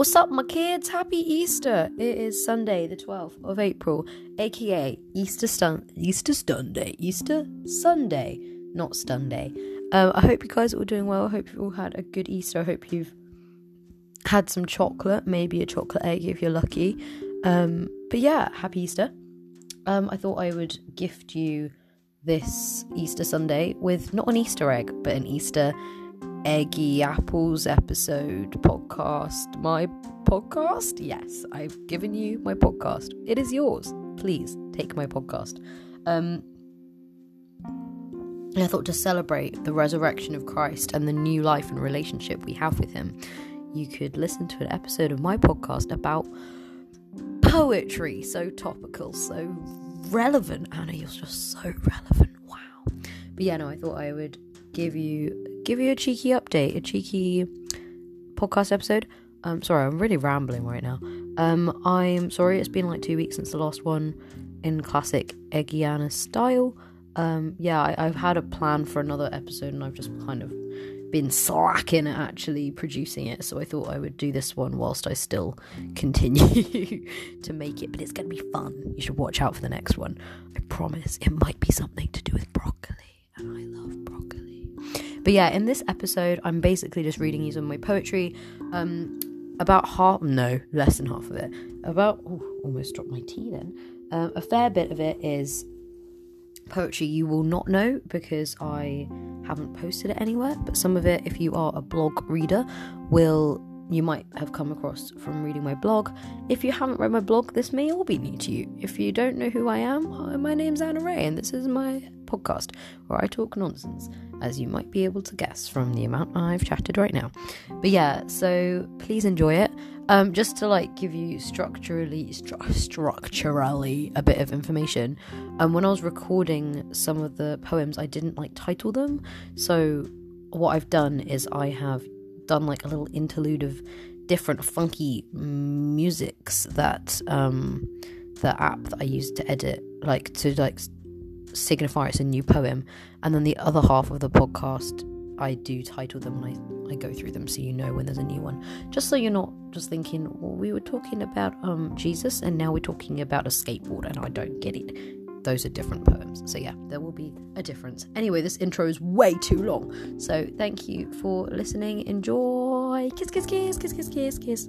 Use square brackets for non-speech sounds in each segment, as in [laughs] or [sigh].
What's up, my kids? Happy Easter! It is Sunday, the 12th of April, aka Easter Stun Easter Sunday. Easter Sunday, not Sunday. Um, I hope you guys are all doing well. I hope you've all had a good Easter. I hope you've had some chocolate, maybe a chocolate egg if you're lucky. Um, but yeah, happy Easter. Um, I thought I would gift you this Easter Sunday with not an Easter egg, but an Easter Eggy Apples episode podcast. My podcast? Yes, I've given you my podcast. It is yours. Please take my podcast. Um, I thought to celebrate the resurrection of Christ and the new life and relationship we have with Him, you could listen to an episode of my podcast about poetry. So topical, so relevant. Anna, you're just so relevant. Wow. But yeah, no, I thought I would give you give you a cheeky update, a cheeky podcast episode. Um, sorry, I'm really rambling right now. Um, I'm sorry, it's been like two weeks since the last one in classic Eggiana style. Um, yeah, I, I've had a plan for another episode and I've just kind of been slacking at actually producing it, so I thought I would do this one whilst I still [laughs] continue [laughs] to make it. But it's going to be fun. You should watch out for the next one. I promise it might be something to do with broccoli, and I love broccoli. But yeah, in this episode, I'm basically just reading you some of my poetry. Um, about half, no, less than half of it. About, ooh, almost dropped my tea then. Um, a fair bit of it is poetry you will not know because I haven't posted it anywhere, but some of it, if you are a blog reader, will you might have come across from reading my blog. If you haven't read my blog, this may all be new to you. If you don't know who I am, my name's Anna Ray, and this is my podcast where I talk nonsense, as you might be able to guess from the amount I've chatted right now. But yeah, so please enjoy it. Um, just to like give you structurally stru- structurally a bit of information. Um, when I was recording some of the poems, I didn't like title them. So what I've done is I have done like a little interlude of different funky musics that um the app that I use to edit like to like signify it's a new poem and then the other half of the podcast I do title them and I, I go through them so you know when there's a new one. Just so you're not just thinking, well, we were talking about um Jesus and now we're talking about a skateboard and I don't get it. Those are different poems. So yeah, there will be a difference. Anyway, this intro is way too long. So thank you for listening. Enjoy. Kiss, kiss, kiss, kiss, kiss, kiss, kiss.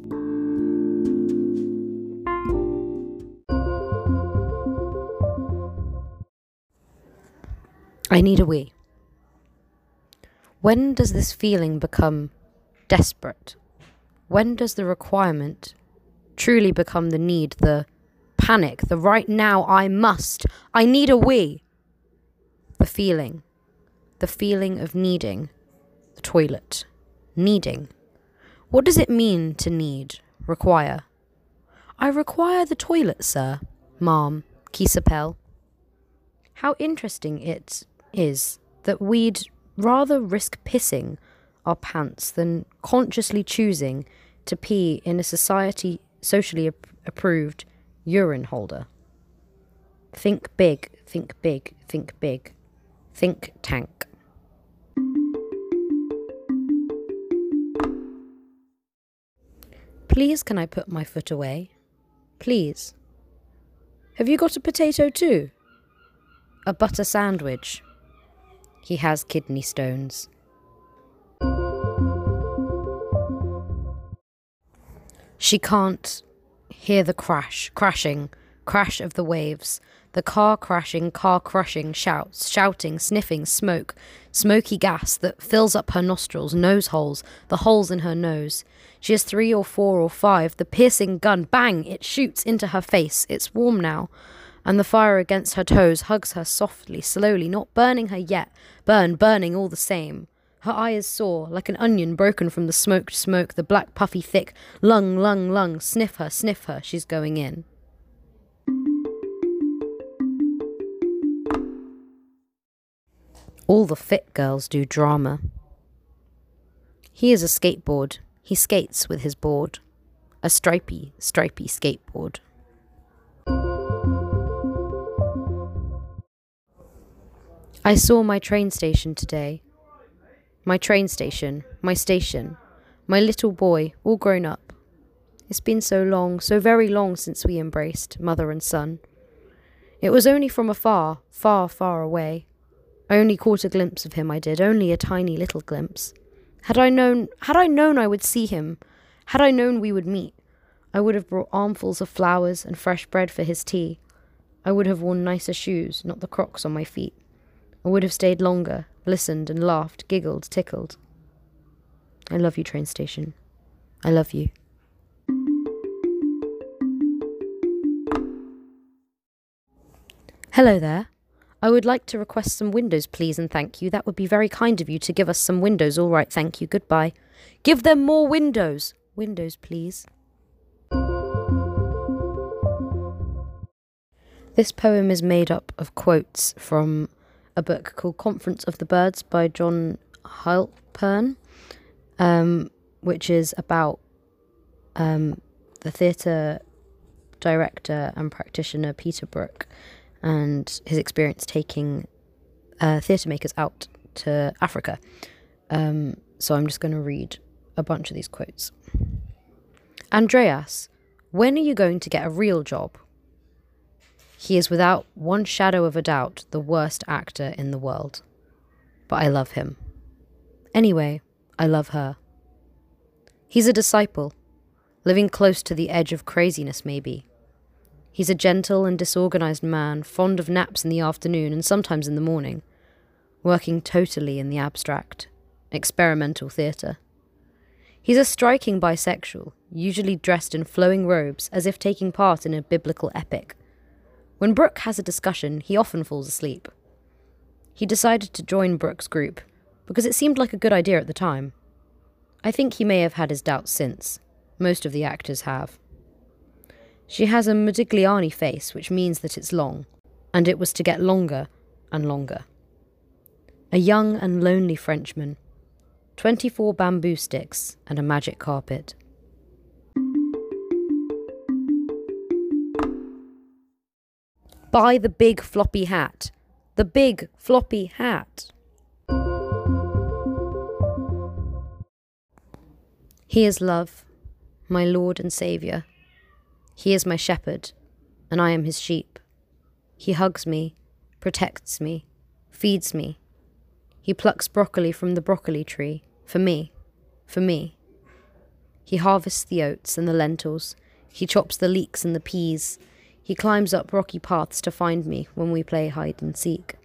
I need a wee. When does this feeling become desperate? When does the requirement truly become the need, the panic, the right now I must, I need a wee? The feeling, the feeling of needing the toilet, needing. What does it mean to need, require? I require the toilet, sir, ma'am, Kisapel. How interesting it is that we'd rather risk pissing our pants than consciously choosing to pee in a society socially ap- approved urine holder. Think big, think big, think big. Think tank. Please, can I put my foot away? Please. Have you got a potato too? A butter sandwich. He has kidney stones. She can't hear the crash, crashing, crash of the waves, the car crashing, car crushing shouts, shouting, sniffing, smoke, smoky gas that fills up her nostrils, nose holes, the holes in her nose. She has three or four or five, the piercing gun, bang, it shoots into her face. It's warm now and the fire against her toes hugs her softly, slowly, not burning her yet, burn, burning all the same. Her eyes sore, like an onion broken from the smoked smoke, the black puffy thick, lung, lung, lung, sniff her, sniff her, she's going in. All the fit girls do drama. He is a skateboard. He skates with his board. A stripy, stripy skateboard. I saw my train station today. My train station, my station, my little boy, all grown up. It's been so long, so very long since we embraced, mother and son. It was only from afar, far, far away. I only caught a glimpse of him, I did, only a tiny little glimpse. Had I known had I known I would see him, had I known we would meet, I would have brought armfuls of flowers and fresh bread for his tea. I would have worn nicer shoes, not the crocs on my feet. I would have stayed longer, listened and laughed, giggled, tickled. I love you, train station. I love you. Hello there. I would like to request some windows, please, and thank you. That would be very kind of you to give us some windows. All right, thank you. Goodbye. Give them more windows. Windows, please. This poem is made up of quotes from a book called Conference of the Birds by John Heilpern, um, which is about um, the theatre director and practitioner Peter Brook and his experience taking uh, theatre makers out to Africa. Um, so I'm just going to read a bunch of these quotes. Andreas, when are you going to get a real job? He is without one shadow of a doubt the worst actor in the world. But I love him. Anyway, I love her. He's a disciple, living close to the edge of craziness, maybe. He's a gentle and disorganized man, fond of naps in the afternoon and sometimes in the morning, working totally in the abstract, experimental theatre. He's a striking bisexual, usually dressed in flowing robes as if taking part in a biblical epic. When Brook has a discussion, he often falls asleep. He decided to join Brook's group because it seemed like a good idea at the time. I think he may have had his doubts since. Most of the actors have. She has a Modigliani face, which means that it's long, and it was to get longer and longer. A young and lonely Frenchman, 24 bamboo sticks, and a magic carpet. Buy the big floppy hat. The big floppy hat. He is love, my Lord and Saviour. He is my shepherd, and I am his sheep. He hugs me, protects me, feeds me. He plucks broccoli from the broccoli tree, for me, for me. He harvests the oats and the lentils. He chops the leeks and the peas. He climbs up rocky paths to find me when we play hide and seek.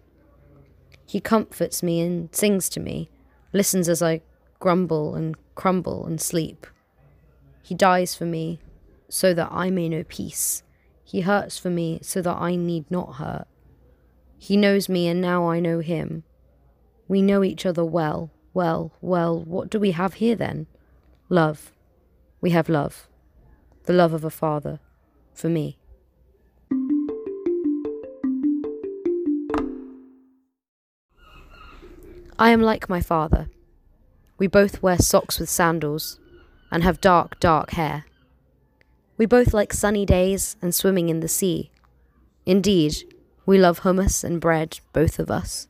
He comforts me and sings to me, listens as I grumble and crumble and sleep. He dies for me so that I may know peace. He hurts for me so that I need not hurt. He knows me and now I know him. We know each other well, well, well. What do we have here then? Love. We have love. The love of a father. For me. I am like my father. We both wear socks with sandals and have dark, dark hair. We both like sunny days and swimming in the sea. Indeed, we love hummus and bread, both of us.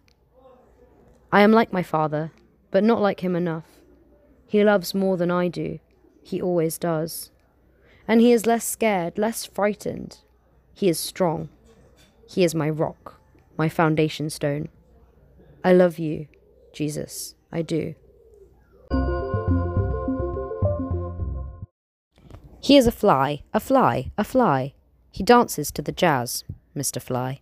I am like my father, but not like him enough. He loves more than I do. He always does. And he is less scared, less frightened. He is strong. He is my rock, my foundation stone. I love you, Jesus. I do. He is a fly, a fly, a fly. He dances to the jazz, Mr. Fly.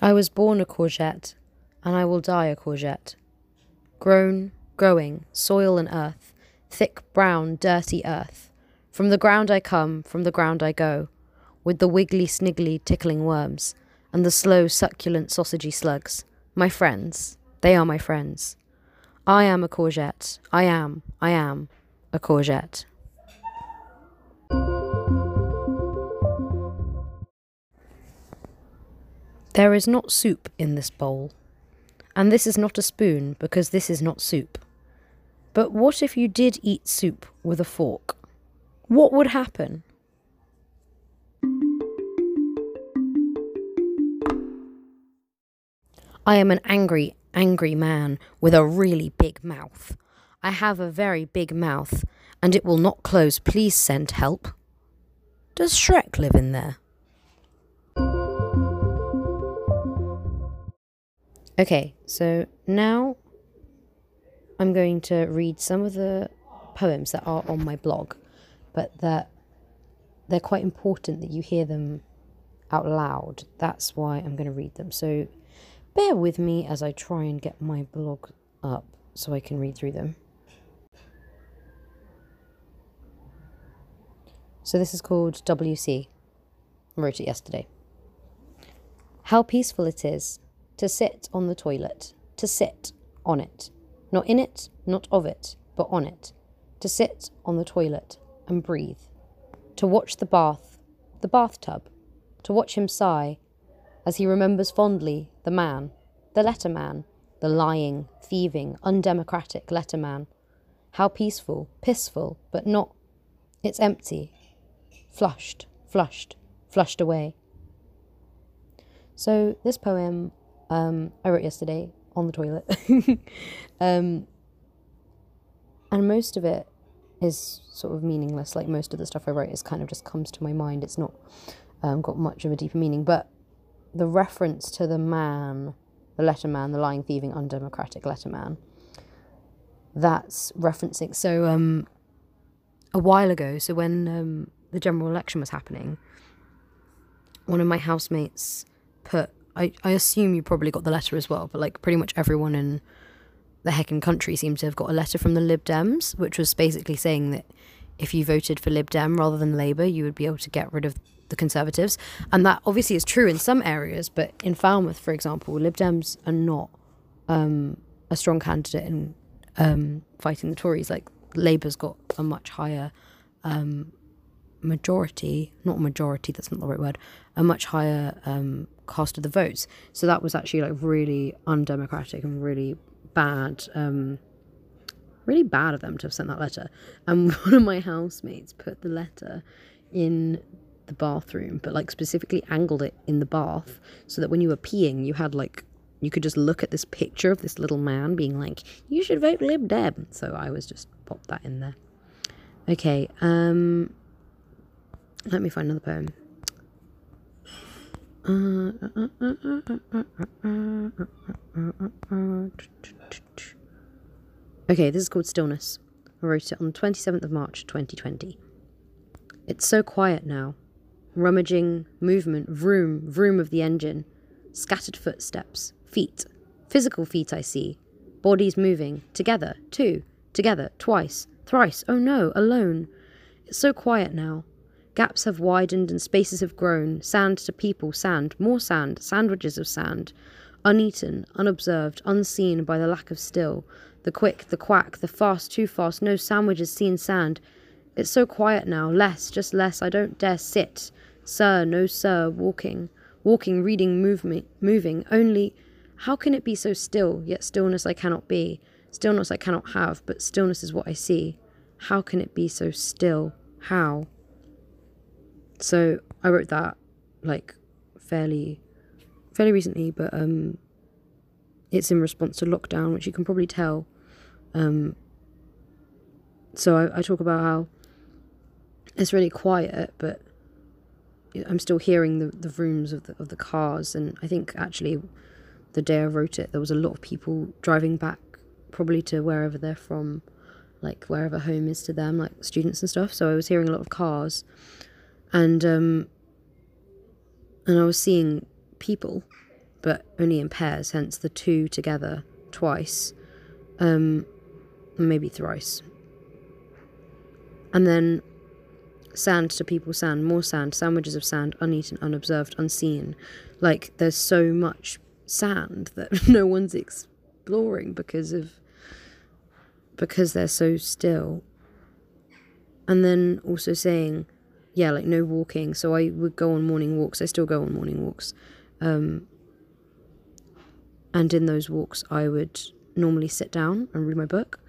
I was born a courgette, and I will die a courgette. Grown, growing, soil and earth, thick, brown, dirty earth. From the ground I come, from the ground I go, with the wiggly, sniggly, tickling worms, and the slow, succulent, sausagey slugs. My friends, they are my friends. I am a courgette. I am, I am a courgette. There is not soup in this bowl. And this is not a spoon because this is not soup. But what if you did eat soup with a fork? What would happen? I am an angry, angry man with a really big mouth. I have a very big mouth, and it will not close. Please send help. Does Shrek live in there? Okay, so now I'm going to read some of the poems that are on my blog, but that they're quite important that you hear them out loud. That's why I'm going to read them. So bear with me as I try and get my blog up so I can read through them. So this is called WC. I wrote it yesterday. How peaceful it is to sit on the toilet, to sit on it, not in it, not of it, but on it, to sit on the toilet and breathe, to watch the bath, the bathtub, to watch him sigh as he remembers fondly the man, the letter man, the lying, thieving, undemocratic letter man. How peaceful, pissful, but not. It's empty, flushed, flushed, flushed away. So this poem um, I wrote yesterday on the toilet. [laughs] um, and most of it is sort of meaningless. Like most of the stuff I write is kind of just comes to my mind. It's not um, got much of a deeper meaning. But the reference to the man, the letter man, the lying, thieving, undemocratic letter man, that's referencing. So um, a while ago, so when um, the general election was happening, one of my housemates put I, I assume you probably got the letter as well, but like pretty much everyone in the heckin' country seemed to have got a letter from the Lib Dems, which was basically saying that if you voted for Lib Dem rather than Labour, you would be able to get rid of the Conservatives. And that obviously is true in some areas, but in Falmouth, for example, Lib Dems are not um, a strong candidate in um, fighting the Tories. Like Labour's got a much higher um, majority, not majority, that's not the right word, a much higher um, cast of the votes. So that was actually like really undemocratic and really bad. Um, really bad of them to have sent that letter. And [laughs] one of my housemates put the letter in the bathroom, but like specifically angled it in the bath so that when you were peeing, you had like you could just look at this picture of this little man being like, "You should vote Lib Dem." So I was just popped that in there. Okay, um, let me find another poem. Okay, this is called Stillness. I wrote it on the 27th of March 2020. It's so quiet now. Rummaging, movement, vroom, vroom of the engine. Scattered footsteps, feet. Physical feet I see. Bodies moving. Together, two. Together, twice. Thrice. Oh no, alone. It's so quiet now. Gaps have widened and spaces have grown. Sand to people, sand, more sand, sandwiches of sand. Uneaten, unobserved, unseen by the lack of still. The quick, the quack, the fast, too fast, no sandwiches seen sand. It's so quiet now, less, just less. I don't dare sit. Sir, no sir, walking. Walking, reading, moving, moving. Only, how can it be so still, yet stillness I cannot be? Stillness I cannot have, but stillness is what I see. How can it be so still? How? So I wrote that like fairly fairly recently, but um it's in response to lockdown, which you can probably tell. Um so I, I talk about how it's really quiet, but I'm still hearing the, the rooms of the of the cars and I think actually the day I wrote it there was a lot of people driving back probably to wherever they're from like wherever home is to them like students and stuff so I was hearing a lot of cars and um, and I was seeing people, but only in pairs. Hence the two together twice, um, maybe thrice. And then sand to people, sand, more sand, sandwiches of sand, uneaten, unobserved, unseen. Like there's so much sand [laughs] that no one's exploring because of because they're so still. And then also saying yeah, like no walking. So I would go on morning walks. I still go on morning walks. Um, and in those walks, I would normally sit down and read my book.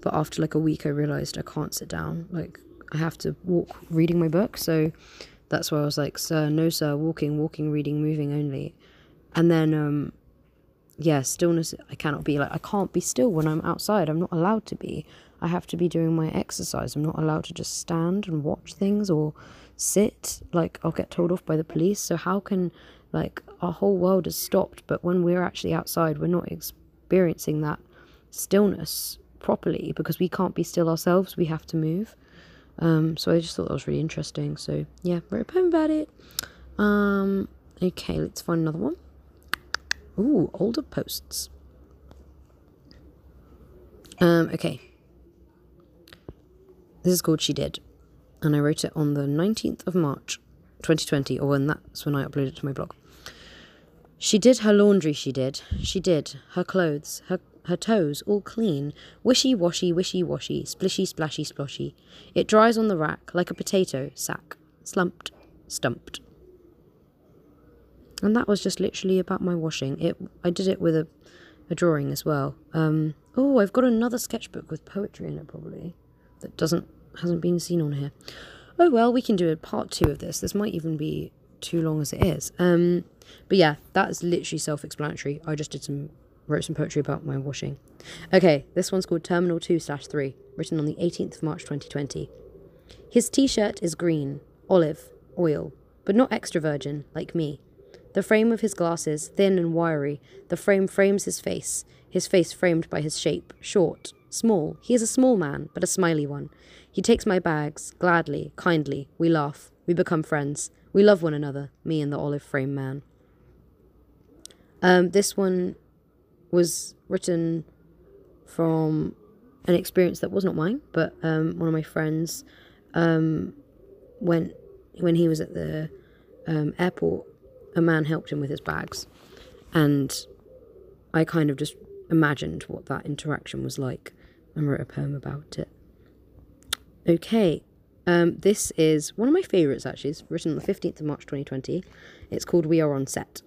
But after like a week, I realized I can't sit down. Like, I have to walk reading my book. So that's why I was like, sir, no, sir, walking, walking, reading, moving only. And then um, yeah, stillness. I cannot be like I can't be still when I'm outside. I'm not allowed to be. I have to be doing my exercise. I'm not allowed to just stand and watch things or sit. Like I'll get told off by the police. So how can like our whole world has stopped, but when we're actually outside, we're not experiencing that stillness properly because we can't be still ourselves. We have to move. Um, so I just thought that was really interesting. So yeah, wrote a poem about it. Um, okay, let's find another one. Ooh, older posts. Um, okay. This is called She Did. And I wrote it on the 19th of March, 2020, or when that's when I uploaded it to my blog. She did her laundry, she did. She did. Her clothes, her her toes all clean, wishy washy, wishy washy, splishy splashy sploshy. It dries on the rack like a potato sack, slumped, stumped. And that was just literally about my washing. It I did it with a, a drawing as well. Um, oh, I've got another sketchbook with poetry in it probably that doesn't hasn't been seen on here. Oh well, we can do a part two of this. This might even be too long as it is. Um, but yeah, that is literally self-explanatory. I just did some wrote some poetry about my washing. Okay, this one's called Terminal 2 slash 3, written on the 18th of March 2020. His t shirt is green, olive, oil, but not extra virgin, like me. The frame of his glasses, thin and wiry, the frame frames his face, his face framed by his shape, short, small. He is a small man, but a smiley one. He takes my bags, gladly, kindly. We laugh. We become friends. We love one another, me and the olive frame man. Um, this one was written from an experience that was not mine, but um, one of my friends um, went when he was at the um, airport. A man helped him with his bags, and I kind of just imagined what that interaction was like and wrote a poem about it. Okay, um, this is one of my favourites actually. It's written on the 15th of March 2020. It's called We Are on Set.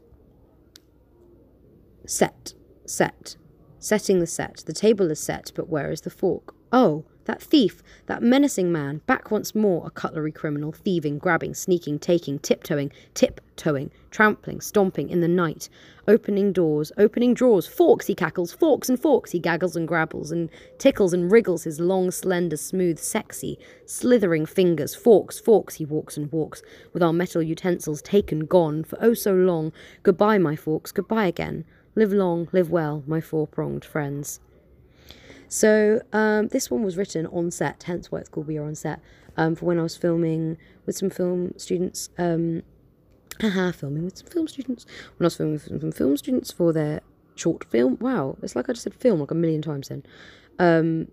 Set Set. Setting the set. The table is set, but where is the fork? Oh, that thief, that menacing man, back once more, a cutlery criminal, thieving, grabbing, sneaking, taking, tiptoeing, tiptoeing, trampling, stomping in the night, opening doors, opening drawers, forks he cackles, forks and forks he gaggles and grabbles, and tickles and wriggles his long, slender, smooth, sexy, slithering fingers, forks, forks he walks and walks, with our metal utensils taken, gone, for oh so long, goodbye, my forks, goodbye again. Live long, live well, my four pronged friends. So um, this one was written on set, hence why it's called We Are on Set. Um, for when I was filming with some film students, um, haha, filming with some film students. When I was filming with some film students for their short film. Wow, it's like I just said film like a million times then. Um,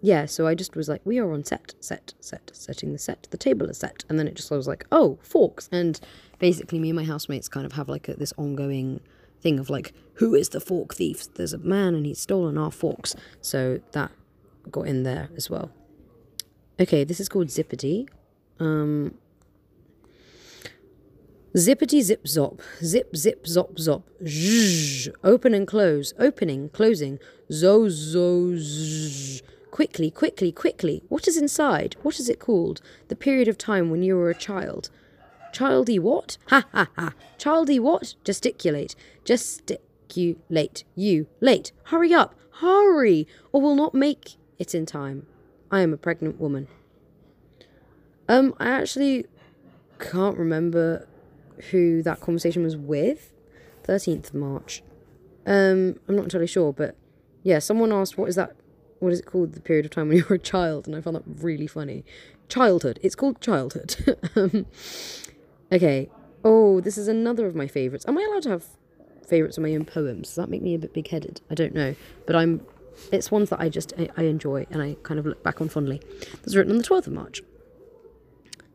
yeah, so I just was like, we are on set, set, set, setting the set. The table is set, and then it just I was like, oh, forks, and basically me and my housemates kind of have like a, this ongoing thing of like, who is the fork thief? There's a man and he's stolen our forks. So that got in there as well. Okay, this is called Zippity. Um, zippity zip zop, zip zip zop zop, zhzh, open and close, opening, closing, zo zo zhzh. Quickly, quickly, quickly. What is inside? What is it called? The period of time when you were a child. Childy what? Ha ha ha. Childy what? Gesticulate. Gesticulate. You. Late. Hurry up. Hurry. Or we'll not make it in time. I am a pregnant woman. Um, I actually can't remember who that conversation was with. 13th of March. Um, I'm not entirely sure, but yeah, someone asked what is that what is it called the period of time when you were a child and i found that really funny childhood it's called childhood [laughs] um, Okay. Oh, this is another of my favourites. Am I allowed to have favourites of my own poems? Does that make me a bit big headed? I don't know. But I'm it's ones that I just I, I enjoy and I kind of look back on fondly. This was written on the twelfth of March.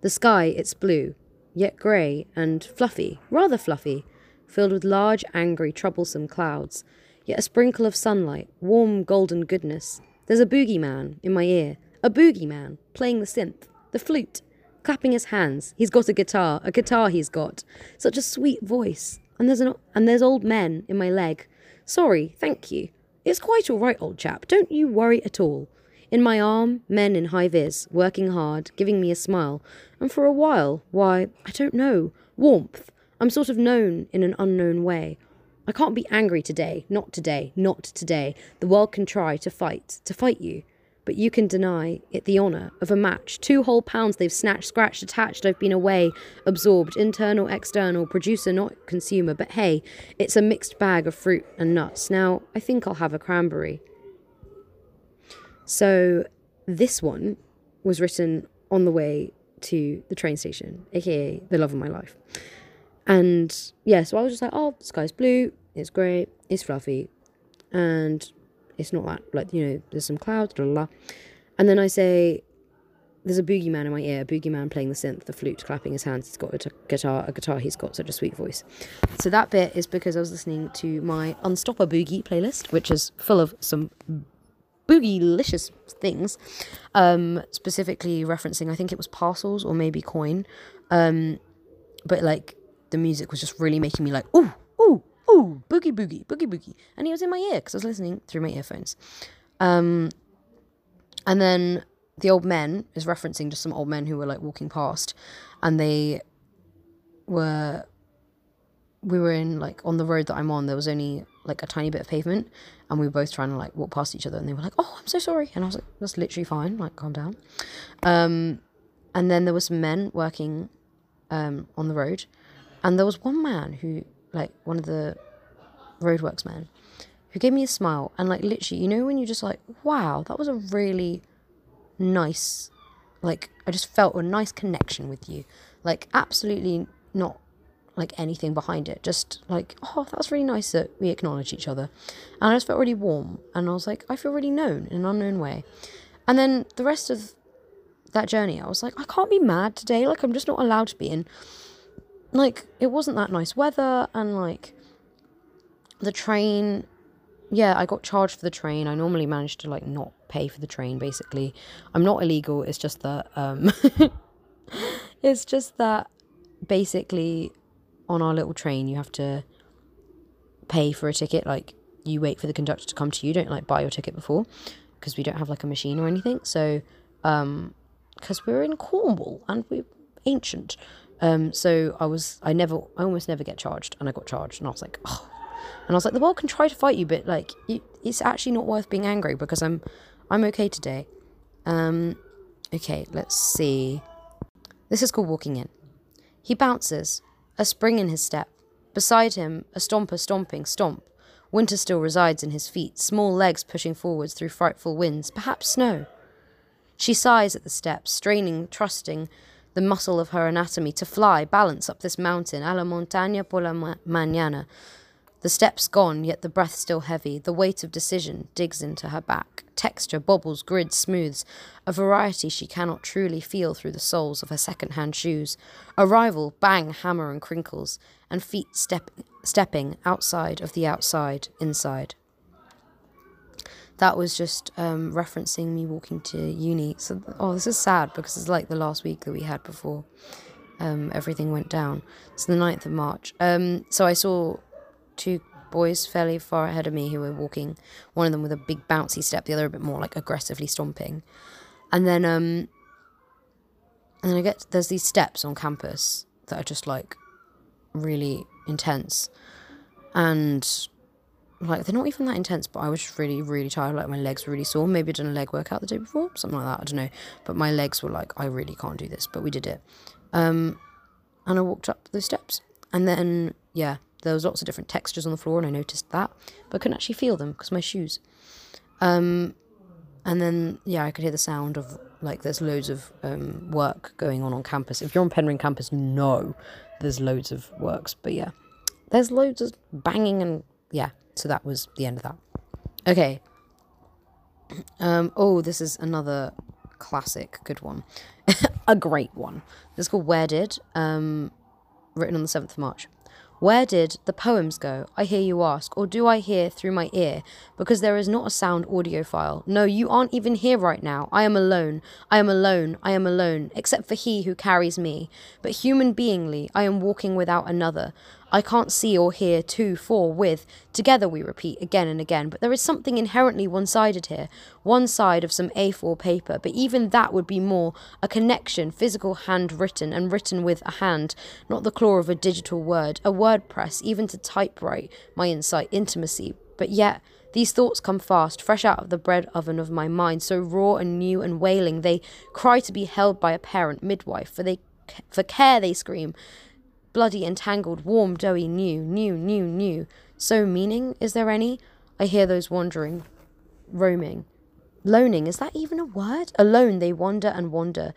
The sky, it's blue, yet grey and fluffy, rather fluffy, filled with large, angry, troublesome clouds, yet a sprinkle of sunlight, warm golden goodness. There's a boogie man in my ear, a boogie man playing the synth, the flute, clapping his hands. He's got a guitar, a guitar he's got. Such a sweet voice. And there's an and there's old men in my leg. Sorry, thank you. It's quite all right, old chap. Don't you worry at all. In my arm, men in high vis, working hard, giving me a smile. And for a while, why, I don't know, warmth. I'm sort of known in an unknown way. I can't be angry today. Not today. Not today. The world can try to fight, to fight you. But you can deny it the honour of a match. Two whole pounds they've snatched, scratched, attached. I've been away, absorbed, internal, external, producer, not consumer. But hey, it's a mixed bag of fruit and nuts. Now, I think I'll have a cranberry. So, this one was written on the way to the train station, aka the love of my life. And yeah, so I was just like, oh, the sky's blue, it's great, it's fluffy, and it's not that, like, you know, there's some clouds, blah, blah, blah. And then I say, there's a boogeyman in my ear, a boogeyman playing the synth, the flute, clapping his hands. He's got a guitar, a guitar. He's got such a sweet voice. So that bit is because I was listening to my Unstopper Boogie playlist, which is full of some boogylicious things. Um, specifically referencing, I think it was parcels or maybe coin. Um, but like the music was just really making me like, ooh, ooh, ooh, boogie, boogie, boogie, boogie. And he was in my ear because I was listening through my earphones. Um, and then the old men is referencing just some old men who were like walking past and they were we were in like on the road that I'm on there was only like a tiny bit of pavement and we were both trying to like walk past each other and they were like oh I'm so sorry and I was like that's literally fine like calm down um and then there was some men working um on the road and there was one man who, like, one of the roadworks men, who gave me a smile. And, like, literally, you know, when you're just like, wow, that was a really nice, like, I just felt a nice connection with you. Like, absolutely not like anything behind it. Just like, oh, that was really nice that we acknowledge each other. And I just felt really warm. And I was like, I feel really known in an unknown way. And then the rest of that journey, I was like, I can't be mad today. Like, I'm just not allowed to be. And like it wasn't that nice weather and like the train yeah i got charged for the train. I normally manage to like not pay for the train basically. I'm not illegal. It's just that um [laughs] it's just that basically on our little train you have to pay for a ticket. Like you wait for the conductor to come to you. Don't like buy your ticket before because we don't have like a machine or anything. So um because we're in cornwall and we're ancient um, so I was, I never, I almost never get charged, and I got charged, and I was like, oh. And I was like, the world can try to fight you, but like, you, it's actually not worth being angry because I'm, I'm okay today. Um, okay, let's see. This is called walking in. He bounces, a spring in his step. Beside him, a stomper stomping stomp. Winter still resides in his feet, small legs pushing forwards through frightful winds, perhaps snow. She sighs at the steps, straining, trusting, the muscle of her anatomy to fly, balance up this mountain, a la montaña por la ma- mañana. The steps gone, yet the breath still heavy. The weight of decision digs into her back. Texture bobbles, grids, smooths, a variety she cannot truly feel through the soles of her second-hand shoes. Arrival, bang, hammer, and crinkles, and feet step- stepping outside of the outside, inside that was just um, referencing me walking to uni. So, oh, this is sad because it's like the last week that we had before um, everything went down. It's the 9th of March. Um, so I saw two boys fairly far ahead of me who were walking, one of them with a big bouncy step, the other a bit more like aggressively stomping. And then, um, and then I get, there's these steps on campus that are just like really intense. And like they're not even that intense, but I was just really, really tired. Like my legs were really sore. Maybe I'd done a leg workout the day before, something like that. I don't know. But my legs were like, I really can't do this. But we did it. Um, and I walked up the steps, and then yeah, there was lots of different textures on the floor, and I noticed that, but I couldn't actually feel them because my shoes. Um, and then yeah, I could hear the sound of like there's loads of um, work going on on campus. If you're on Penryn campus, you know there's loads of works. But yeah, there's loads of banging and yeah, so that was the end of that. Okay. Um, oh, this is another classic good one. [laughs] a great one. This is called Where Did, um, written on the 7th of March. Where did the poems go? I hear you ask, or do I hear through my ear? Because there is not a sound audio file. No, you aren't even here right now. I am alone. I am alone. I am alone, except for he who carries me. But human beingly, I am walking without another. I can't see or hear to, for, with. Together we repeat again and again, but there is something inherently one sided here. One side of some A4 paper, but even that would be more a connection, physical handwritten and written with a hand, not the claw of a digital word, a word press, even to typewrite my insight, intimacy. But yet, these thoughts come fast, fresh out of the bread oven of my mind, so raw and new and wailing, they cry to be held by a parent, midwife, for they for care they scream, bloody, entangled, warm, doughy, new, new, new, new. So meaning, is there any? I hear those wandering, roaming. Loaning, is that even a word? Alone they wander and wander,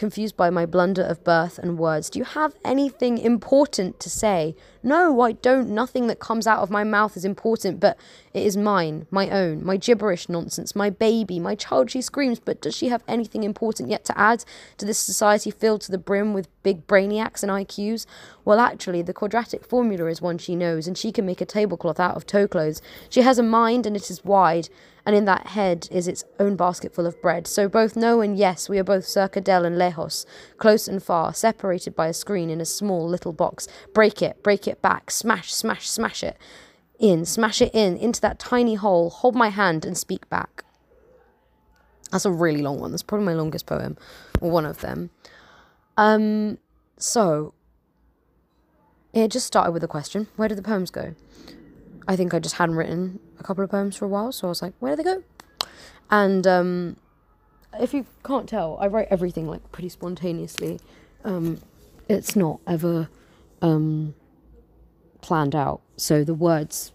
confused by my blunder of birth and words. Do you have anything important to say? No, I don't. Nothing that comes out of my mouth is important, but it is mine, my own, my gibberish nonsense, my baby, my child. She screams, but does she have anything important yet to add to this society filled to the brim with big brainiacs and IQs? Well, actually, the quadratic formula is one she knows, and she can make a tablecloth out of toe clothes. She has a mind, and it is wide and in that head is its own basketful of bread. So both no and yes, we are both circa del and lejos, close and far, separated by a screen in a small little box. Break it, break it back, smash, smash, smash it in, smash it in, into that tiny hole, hold my hand and speak back. That's a really long one. That's probably my longest poem, or one of them. Um, so it just started with a question Where did the poems go? I think I just hadn't written a couple of poems for a while, so I was like, where do they go? And um, if you can't tell, I write everything like pretty spontaneously. Um, it's not ever um, planned out, so the words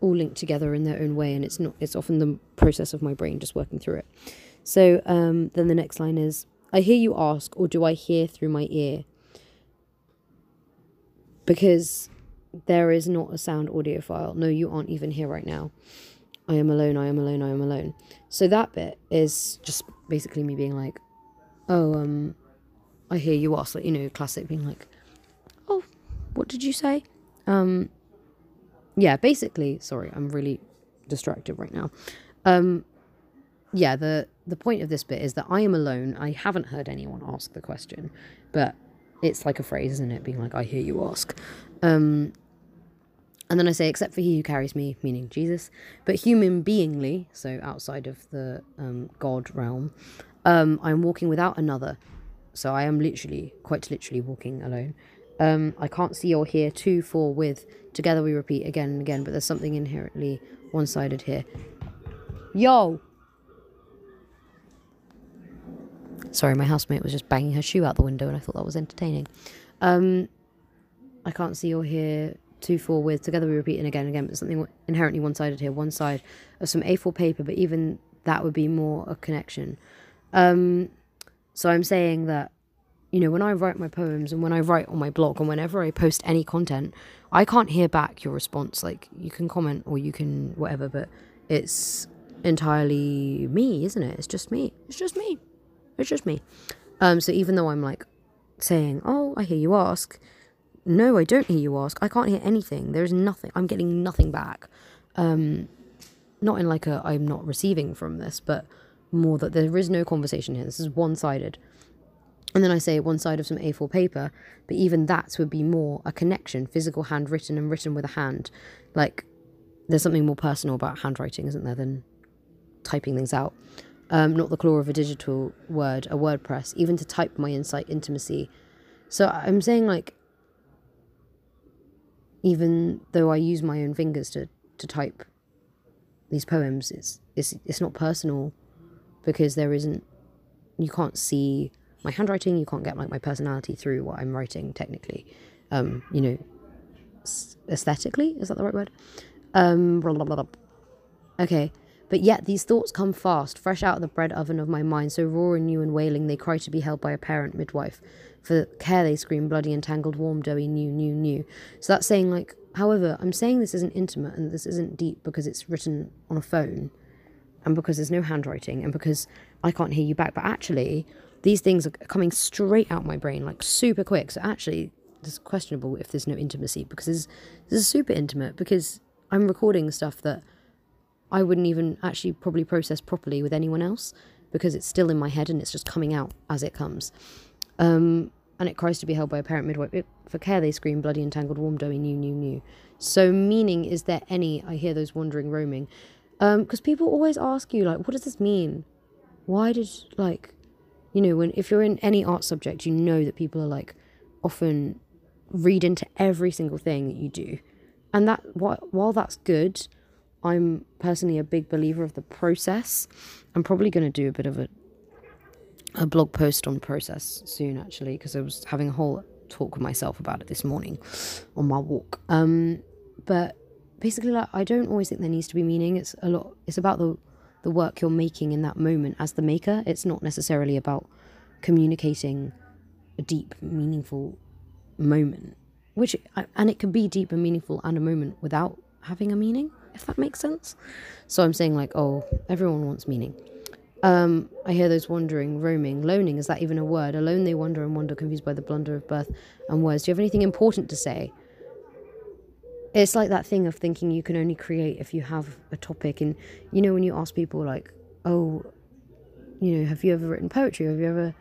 all link together in their own way, and it's not. It's often the process of my brain just working through it. So um, then the next line is, "I hear you ask, or do I hear through my ear?" Because there is not a sound audio file. No, you aren't even here right now. I am alone, I am alone, I am alone. So that bit is just basically me being like, oh, um, I hear you ask, like, you know, classic being like, oh, what did you say? Um, yeah, basically, sorry, I'm really distracted right now. Um, yeah, the the point of this bit is that I am alone. I haven't heard anyone ask the question, but it's like a phrase, isn't it? Being like, I hear you ask. Um, and then I say, except for he who carries me, meaning Jesus, but human beingly, so outside of the um, God realm, um, I'm walking without another. So I am literally, quite literally walking alone. Um, I can't see or hear to, for, with. Together we repeat again and again, but there's something inherently one sided here. Yo! Sorry, my housemate was just banging her shoe out the window and I thought that was entertaining. Um, I can't see or hear two, four with. Together we repeat and again and again, but something inherently one sided here. One side of some A4 paper, but even that would be more a connection. Um, so I'm saying that, you know, when I write my poems and when I write on my blog and whenever I post any content, I can't hear back your response. Like, you can comment or you can whatever, but it's entirely me, isn't it? It's just me. It's just me. It's just me. Um, so even though I'm like saying, oh, I hear you ask, no, I don't hear you ask. I can't hear anything. There's nothing. I'm getting nothing back. Um, not in like a I'm not receiving from this, but more that there is no conversation here. This is one sided. And then I say one side of some A4 paper, but even that would be more a connection, physical handwritten and written with a hand. Like there's something more personal about handwriting, isn't there, than typing things out. Um, not the claw of a digital word, a WordPress, even to type my insight, intimacy. So I'm saying like even though I use my own fingers to, to type these poems, it's, it's, it's not personal because there isn't, you can't see my handwriting, you can't get like my personality through what I'm writing technically. Um, you know, aesthetically, is that the right word? Um, blah, blah, blah, okay. But yet these thoughts come fast, fresh out of the bread oven of my mind, so raw and new and wailing, they cry to be held by a parent midwife. For care they scream, bloody, entangled, warm, doughy, new, new, new. So that's saying, like, however, I'm saying this isn't intimate and this isn't deep because it's written on a phone and because there's no handwriting and because I can't hear you back. But actually, these things are coming straight out my brain, like super quick. So actually, it's questionable if there's no intimacy because this is super intimate because I'm recording stuff that I wouldn't even actually probably process properly with anyone else because it's still in my head and it's just coming out as it comes. Um, and it cries to be held by a parent midwife. It, for care they scream, bloody entangled, warm, doughy, new, new, new. So meaning, is there any? I hear those wandering roaming, because um, people always ask you like, what does this mean? Why did like, you know, when if you're in any art subject, you know that people are like, often read into every single thing that you do, and that while that's good, I'm personally a big believer of the process. I'm probably going to do a bit of a a blog post on process soon actually because I was having a whole talk with myself about it this morning on my walk. Um, but basically, like I don't always think there needs to be meaning. It's a lot. It's about the the work you're making in that moment as the maker. It's not necessarily about communicating a deep, meaningful moment. Which and it can be deep and meaningful and a moment without having a meaning, if that makes sense. So I'm saying like, oh, everyone wants meaning. Um, I hear those wandering, roaming, loaning. Is that even a word? Alone they wander and wander, confused by the blunder of birth and words. Do you have anything important to say? It's like that thing of thinking you can only create if you have a topic. And you know, when you ask people, like, oh, you know, have you ever written poetry? Have you ever,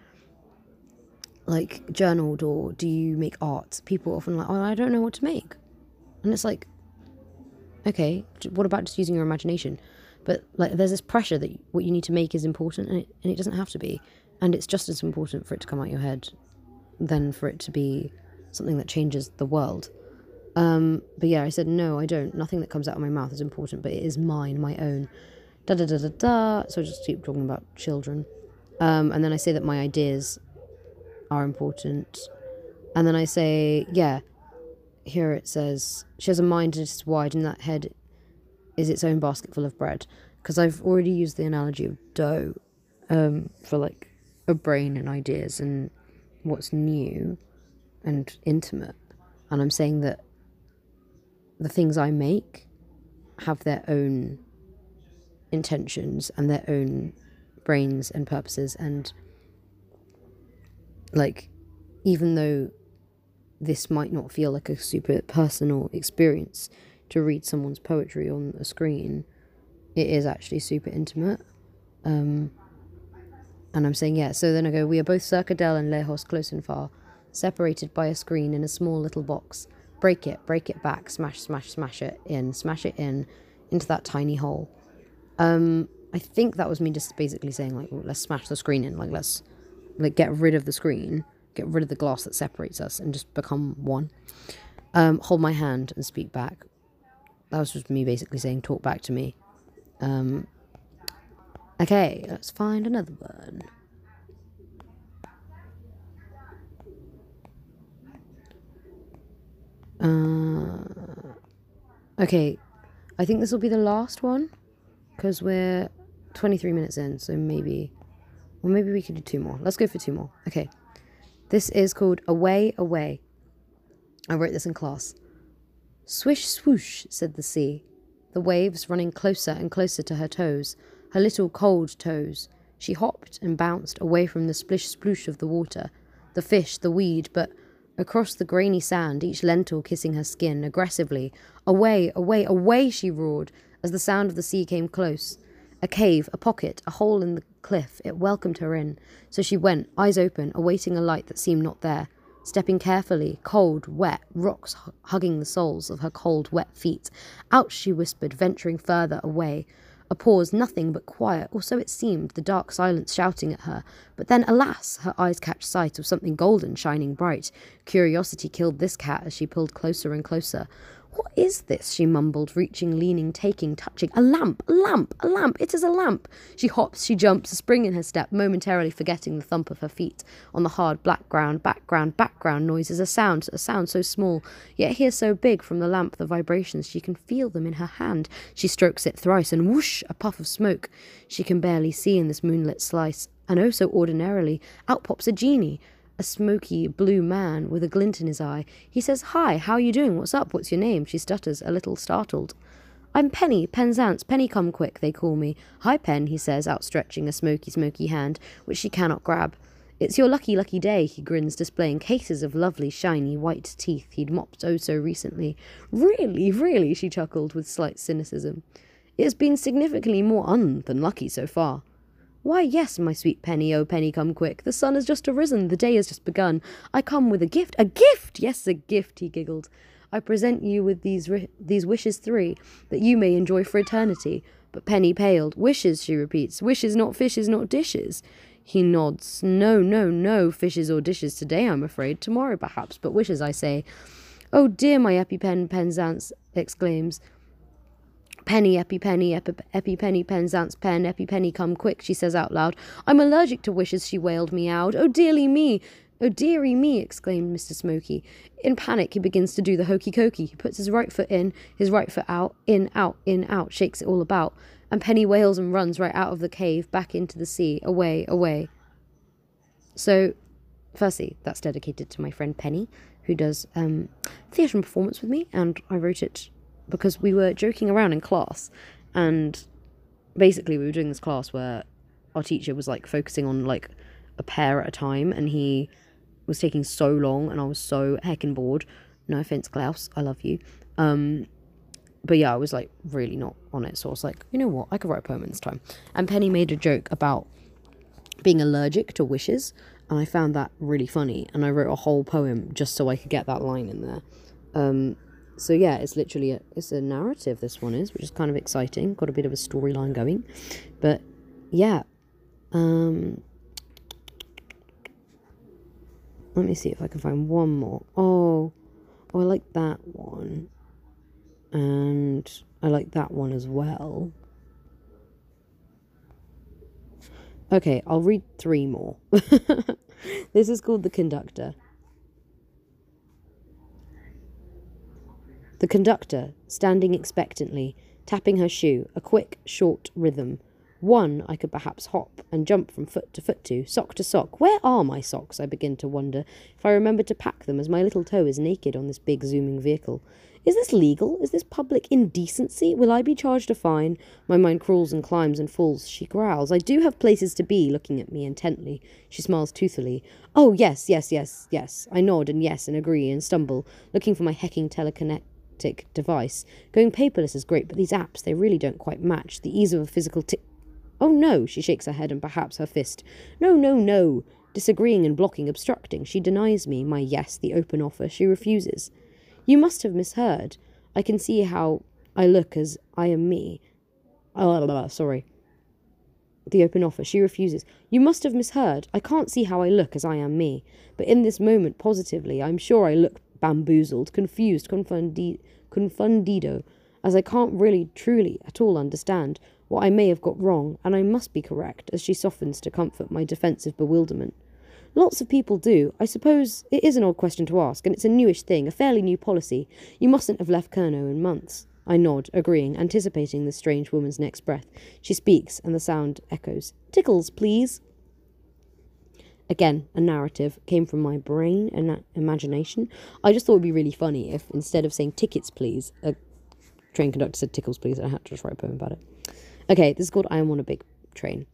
like, journaled or do you make art? People often like, oh, I don't know what to make. And it's like, okay, what about just using your imagination? But like, there's this pressure that what you need to make is important, and it, and it doesn't have to be. And it's just as important for it to come out your head than for it to be something that changes the world. Um, but yeah, I said no, I don't. Nothing that comes out of my mouth is important, but it is mine, my own. Da da da da da. So I just keep talking about children, um, and then I say that my ideas are important, and then I say, yeah, here it says she has a mind is wide, and that head is its own basket full of bread. Because I've already used the analogy of dough um, for like a brain and ideas and what's new and intimate. And I'm saying that the things I make have their own intentions and their own brains and purposes. And like, even though this might not feel like a super personal experience, to read someone's poetry on a screen, it is actually super intimate. Um, and I'm saying, yeah, so then I go, we are both circa Del and Lejos close and far, separated by a screen in a small little box. Break it, break it back, smash, smash, smash it in, smash it in, into that tiny hole. Um, I think that was me just basically saying, like, let's smash the screen in, like, let's, like, get rid of the screen, get rid of the glass that separates us, and just become one. Um, hold my hand and speak back that was just me basically saying, talk back to me. Um, okay, let's find another one. Uh, okay, I think this will be the last one because we're 23 minutes in, so maybe, well, maybe we could do two more. Let's go for two more. Okay, this is called Away, Away. I wrote this in class. Swish swoosh, said the sea, the waves running closer and closer to her toes, her little cold toes. She hopped and bounced away from the splish sploosh of the water, the fish, the weed, but across the grainy sand, each lentil kissing her skin aggressively. Away, away, away, she roared as the sound of the sea came close. A cave, a pocket, a hole in the cliff, it welcomed her in. So she went, eyes open, awaiting a light that seemed not there stepping carefully, cold, wet, rocks hugging the soles of her cold, wet feet. Out she whispered, venturing further away. A pause, nothing but quiet, or so it seemed, the dark silence shouting at her. But then, alas, her eyes catch sight of something golden shining bright. Curiosity killed this cat as she pulled closer and closer. What is this? she mumbled, reaching, leaning, taking, touching. A lamp, a lamp, a lamp, it is a lamp. She hops, she jumps, a spring in her step, momentarily forgetting the thump of her feet. On the hard black ground, background, background noises, a sound, a sound so small, yet here so big from the lamp, the vibrations, she can feel them in her hand. She strokes it thrice, and whoosh, a puff of smoke. She can barely see in this moonlit slice, and oh so ordinarily, out pops a genie a smoky blue man with a glint in his eye. He says, Hi, how are you doing? What's up? What's your name? She stutters, a little startled. I'm Penny, Penzance, Penny come quick, they call me. Hi, Pen, he says, outstretching a smoky, smoky hand, which she cannot grab. It's your lucky, lucky day, he grins, displaying cases of lovely, shiny, white teeth he'd mopped oh so recently. Really, really, she chuckled with slight cynicism. It has been significantly more un than lucky so far. Why, yes, my sweet Penny, oh Penny, come quick. The sun has just arisen, the day has just begun. I come with a gift. A gift! Yes, a gift, he giggled. I present you with these these wishes three, that you may enjoy for eternity. But Penny paled. Wishes, she repeats. Wishes, not fishes, not dishes. He nods. No, no, no, fishes or dishes today, I'm afraid. Tomorrow, perhaps, but wishes, I say. Oh dear, my EpiPen, Penzance exclaims. Penny, EpiPenny, Epi, penny, Penzance, pen, EpiPenny, come quick, she says out loud. I'm allergic to wishes, she wailed me out. Oh dearly me, Oh, dearie me, exclaimed Mr. Smoky. In panic, he begins to do the hokey cokey. He puts his right foot in, his right foot out, in, out, in, out, shakes it all about. And Penny wails and runs right out of the cave, back into the sea, away, away. So, firstly, that's dedicated to my friend Penny, who does um, theatre and performance with me, and I wrote it because we were joking around in class, and basically we were doing this class where our teacher was like focusing on like a pair at a time, and he was taking so long and I was so heckin' bored. No offense, Klaus, I love you. Um, but yeah, I was like really not on it. So I was like, you know what, I could write a poem in this time. And Penny made a joke about being allergic to wishes, and I found that really funny. And I wrote a whole poem just so I could get that line in there. Um, so yeah, it's literally a, it's a narrative. This one is, which is kind of exciting. Got a bit of a storyline going, but yeah. Um, let me see if I can find one more. Oh, oh, I like that one. And I like that one as well. Okay, I'll read three more. [laughs] this is called The Conductor. The conductor, standing expectantly, tapping her shoe, a quick, short rhythm, one I could perhaps hop and jump from foot to foot to, sock to sock. Where are my socks? I begin to wonder, if I remember to pack them, as my little toe is naked on this big zooming vehicle. Is this legal? Is this public indecency? Will I be charged a fine? My mind crawls and climbs and falls. She growls. I do have places to be, looking at me intently. She smiles toothily. Oh, yes, yes, yes, yes. I nod and yes and agree and stumble, looking for my hecking device. Going paperless is great, but these apps, they really don't quite match. The ease of a physical tick Oh no, she shakes her head and perhaps her fist. No, no, no. Disagreeing and blocking, obstructing. She denies me my yes, the open offer. She refuses. You must have misheard. I can see how I look as I am me. Oh, sorry. The open offer. She refuses. You must have misheard. I can't see how I look as I am me. But in this moment, positively, I'm sure I look bamboozled, confused, confundi- confundido, as I can't really, truly, at all understand what I may have got wrong, and I must be correct, as she softens to comfort my defensive bewilderment. Lots of people do. I suppose it is an odd question to ask, and it's a newish thing, a fairly new policy. You mustn't have left Kernow in months. I nod, agreeing, anticipating the strange woman's next breath. She speaks, and the sound echoes. Tickles, please. Again, a narrative came from my brain and imagination. I just thought it would be really funny if, instead of saying tickets, please, a train conductor said tickles, please, and I had to just write a poem about it. Okay, this is called I Am on a Big Train.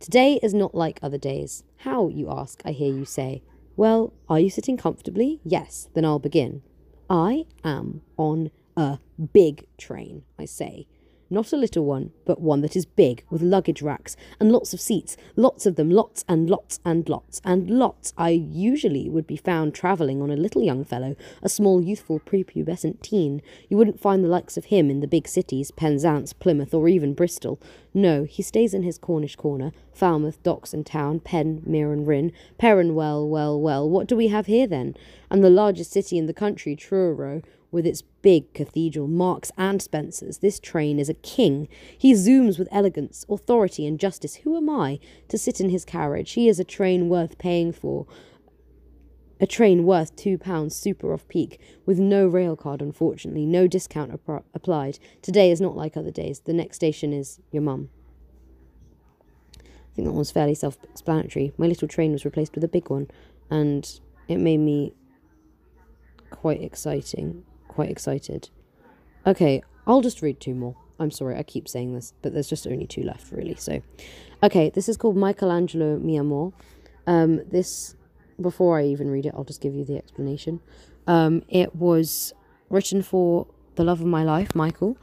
Today is not like other days. How, you ask, I hear you say. Well, are you sitting comfortably? Yes, then I'll begin. I am on a big train, I say. Not a little one, but one that is big, with luggage racks and lots of seats, lots of them, lots and lots and lots and lots. I usually would be found travelling on a little young fellow, a small, youthful, prepubescent teen. You wouldn't find the likes of him in the big cities, Penzance, Plymouth, or even Bristol. No, he stays in his Cornish corner, Falmouth, Docks and Town, Penn, Mere and Ryn, Perrin, well, well, well, what do we have here then? And the largest city in the country, Truro, with its big cathedral, Marks and Spencer's, this train is a king. He zooms with elegance, authority, and justice. Who am I to sit in his carriage? He is a train worth paying for. A train worth two pounds super off peak, with no rail card, unfortunately, no discount ap- applied. Today is not like other days. The next station is your mum. I think that was fairly self explanatory. My little train was replaced with a big one, and it made me quite exciting quite excited. Okay, I'll just read two more. I'm sorry, I keep saying this, but there's just only two left, really. So, okay, this is called Michelangelo Mi Amor. Um, this, before I even read it, I'll just give you the explanation. Um, it was written for the love of my life, Michael,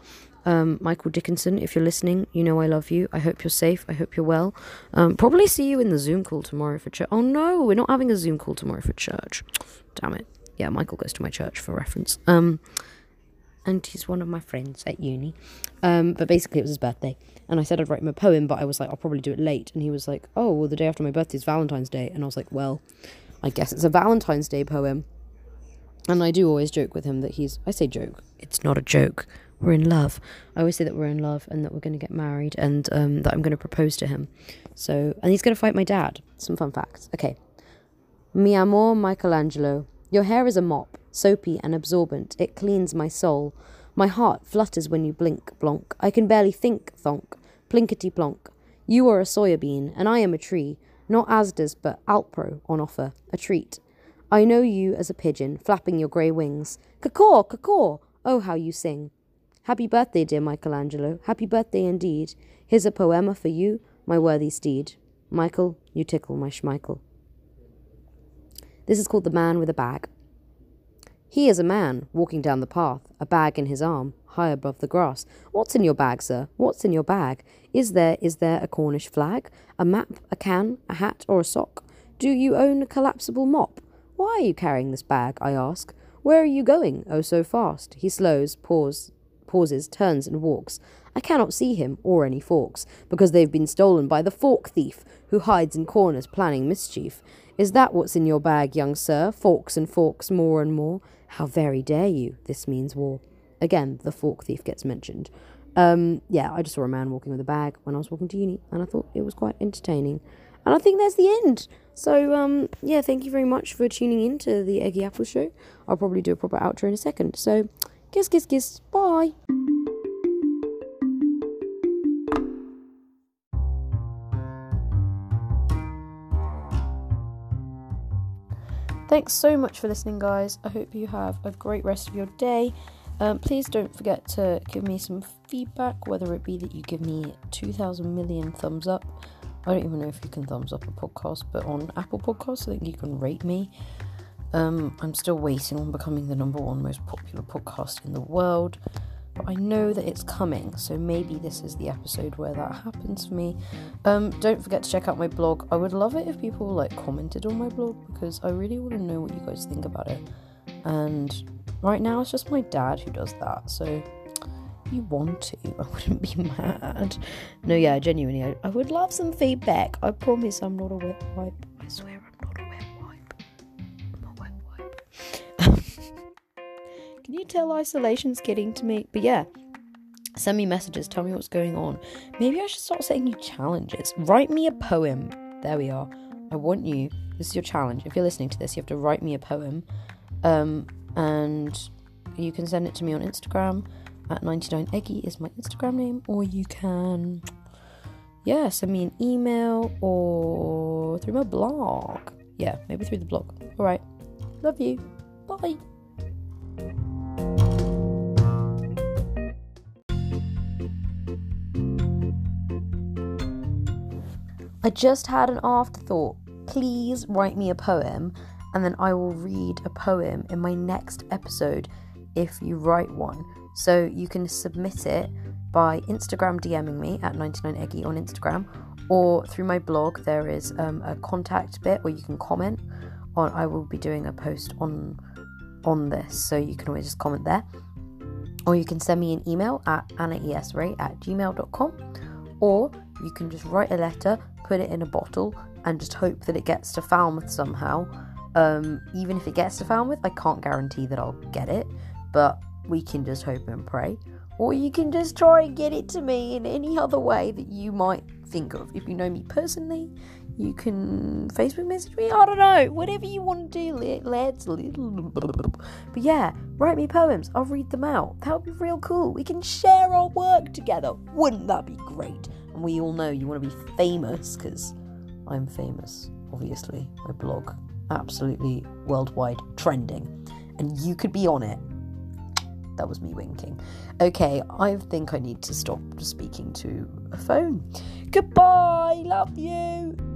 Um, Michael Dickinson, if you're listening, you know I love you. I hope you're safe. I hope you're well. Um, probably see you in the Zoom call tomorrow for church. Oh no, we're not having a Zoom call tomorrow for church. Damn it. Yeah, Michael goes to my church for reference. Um, and he's one of my friends at uni. Um, but basically, it was his birthday, and I said I'd write him a poem, but I was like, I'll probably do it late. And he was like, Oh, well, the day after my birthday is Valentine's Day, and I was like, Well, I guess it's a Valentine's Day poem. And I do always joke with him that he's. I say joke. It's not a joke. We're in love. I always say that we're in love and that we're going to get married and um, that I'm going to propose to him. So, and he's going to fight my dad. Some fun facts. Okay. Mi amor Michelangelo, your hair is a mop, soapy and absorbent. It cleans my soul. My heart flutters when you blink, blonk. I can barely think, thonk. Plinkety plonk. You are a soya bean, and I am a tree. Not Asda's, but Alpro on offer. A treat. I know you as a pigeon, flapping your grey wings. Caw, caw, oh, how you sing. Happy birthday, dear Michelangelo. Happy birthday indeed. Here's a poema for you, my worthy steed. Michael, you tickle my schmeichel. This is called The Man with a Bag. He is a man walking down the path, a bag in his arm, high above the grass. What's in your bag, sir? What's in your bag? Is there is there a Cornish flag, a map, a can, a hat, or a sock? Do you own a collapsible mop? Why are you carrying this bag? I ask. Where are you going? Oh, so fast. He slows, pause, pauses, turns, and walks. I cannot see him or any forks, because they've been stolen by the fork thief, who hides in corners planning mischief. Is that what's in your bag, young sir? Forks and forks, more and more. How very dare you? This means war. Again, the fork thief gets mentioned. Um, yeah, I just saw a man walking with a bag when I was walking to uni, and I thought it was quite entertaining. And I think that's the end. So, um, yeah, thank you very much for tuning in to the Eggy Apple Show. I'll probably do a proper outro in a second. So, kiss, kiss, kiss. Bye. Thanks so much for listening, guys. I hope you have a great rest of your day. Um, please don't forget to give me some feedback, whether it be that you give me 2,000 million thumbs up. I don't even know if you can thumbs up a podcast, but on Apple Podcasts, I think you can rate me. Um, I'm still waiting on becoming the number one most popular podcast in the world, I know that it's coming, so maybe this is the episode where that happens for me. Um, don't forget to check out my blog. I would love it if people like commented on my blog because I really want to know what you guys think about it. And right now, it's just my dad who does that, so you want to, [laughs] I wouldn't be mad. No, yeah, genuinely, I, I would love some feedback. I promise I'm not a wet wipe. I swear Can you tell isolation's getting to me? But yeah, send me messages. Tell me what's going on. Maybe I should start setting you challenges. Write me a poem. There we are. I want you. This is your challenge. If you're listening to this, you have to write me a poem. Um, and you can send it to me on Instagram at 99eggy is my Instagram name, or you can, yeah, send me an email or through my blog. Yeah, maybe through the blog. All right. Love you. Bye. I just had an afterthought. Please write me a poem, and then I will read a poem in my next episode if you write one. So you can submit it by Instagram DMing me at 99eggy on Instagram or through my blog. There is um, a contact bit where you can comment on. I will be doing a post on on this, so you can always just comment there. Or you can send me an email at annaesray at gmail.com or you can just write a letter, put it in a bottle, and just hope that it gets to Falmouth somehow. Um, even if it gets to Falmouth, I can't guarantee that I'll get it, but we can just hope and pray. Or you can just try and get it to me in any other way that you might think of. If you know me personally, you can Facebook message me. I don't know. Whatever you want to do, lads. But yeah, write me poems. I'll read them out. That would be real cool. We can share our work together. Wouldn't that be great? And we all know you want to be famous because I'm famous, obviously. My blog, absolutely worldwide trending. And you could be on it that was me winking. Okay, I think I need to stop speaking to a phone. Goodbye, love you.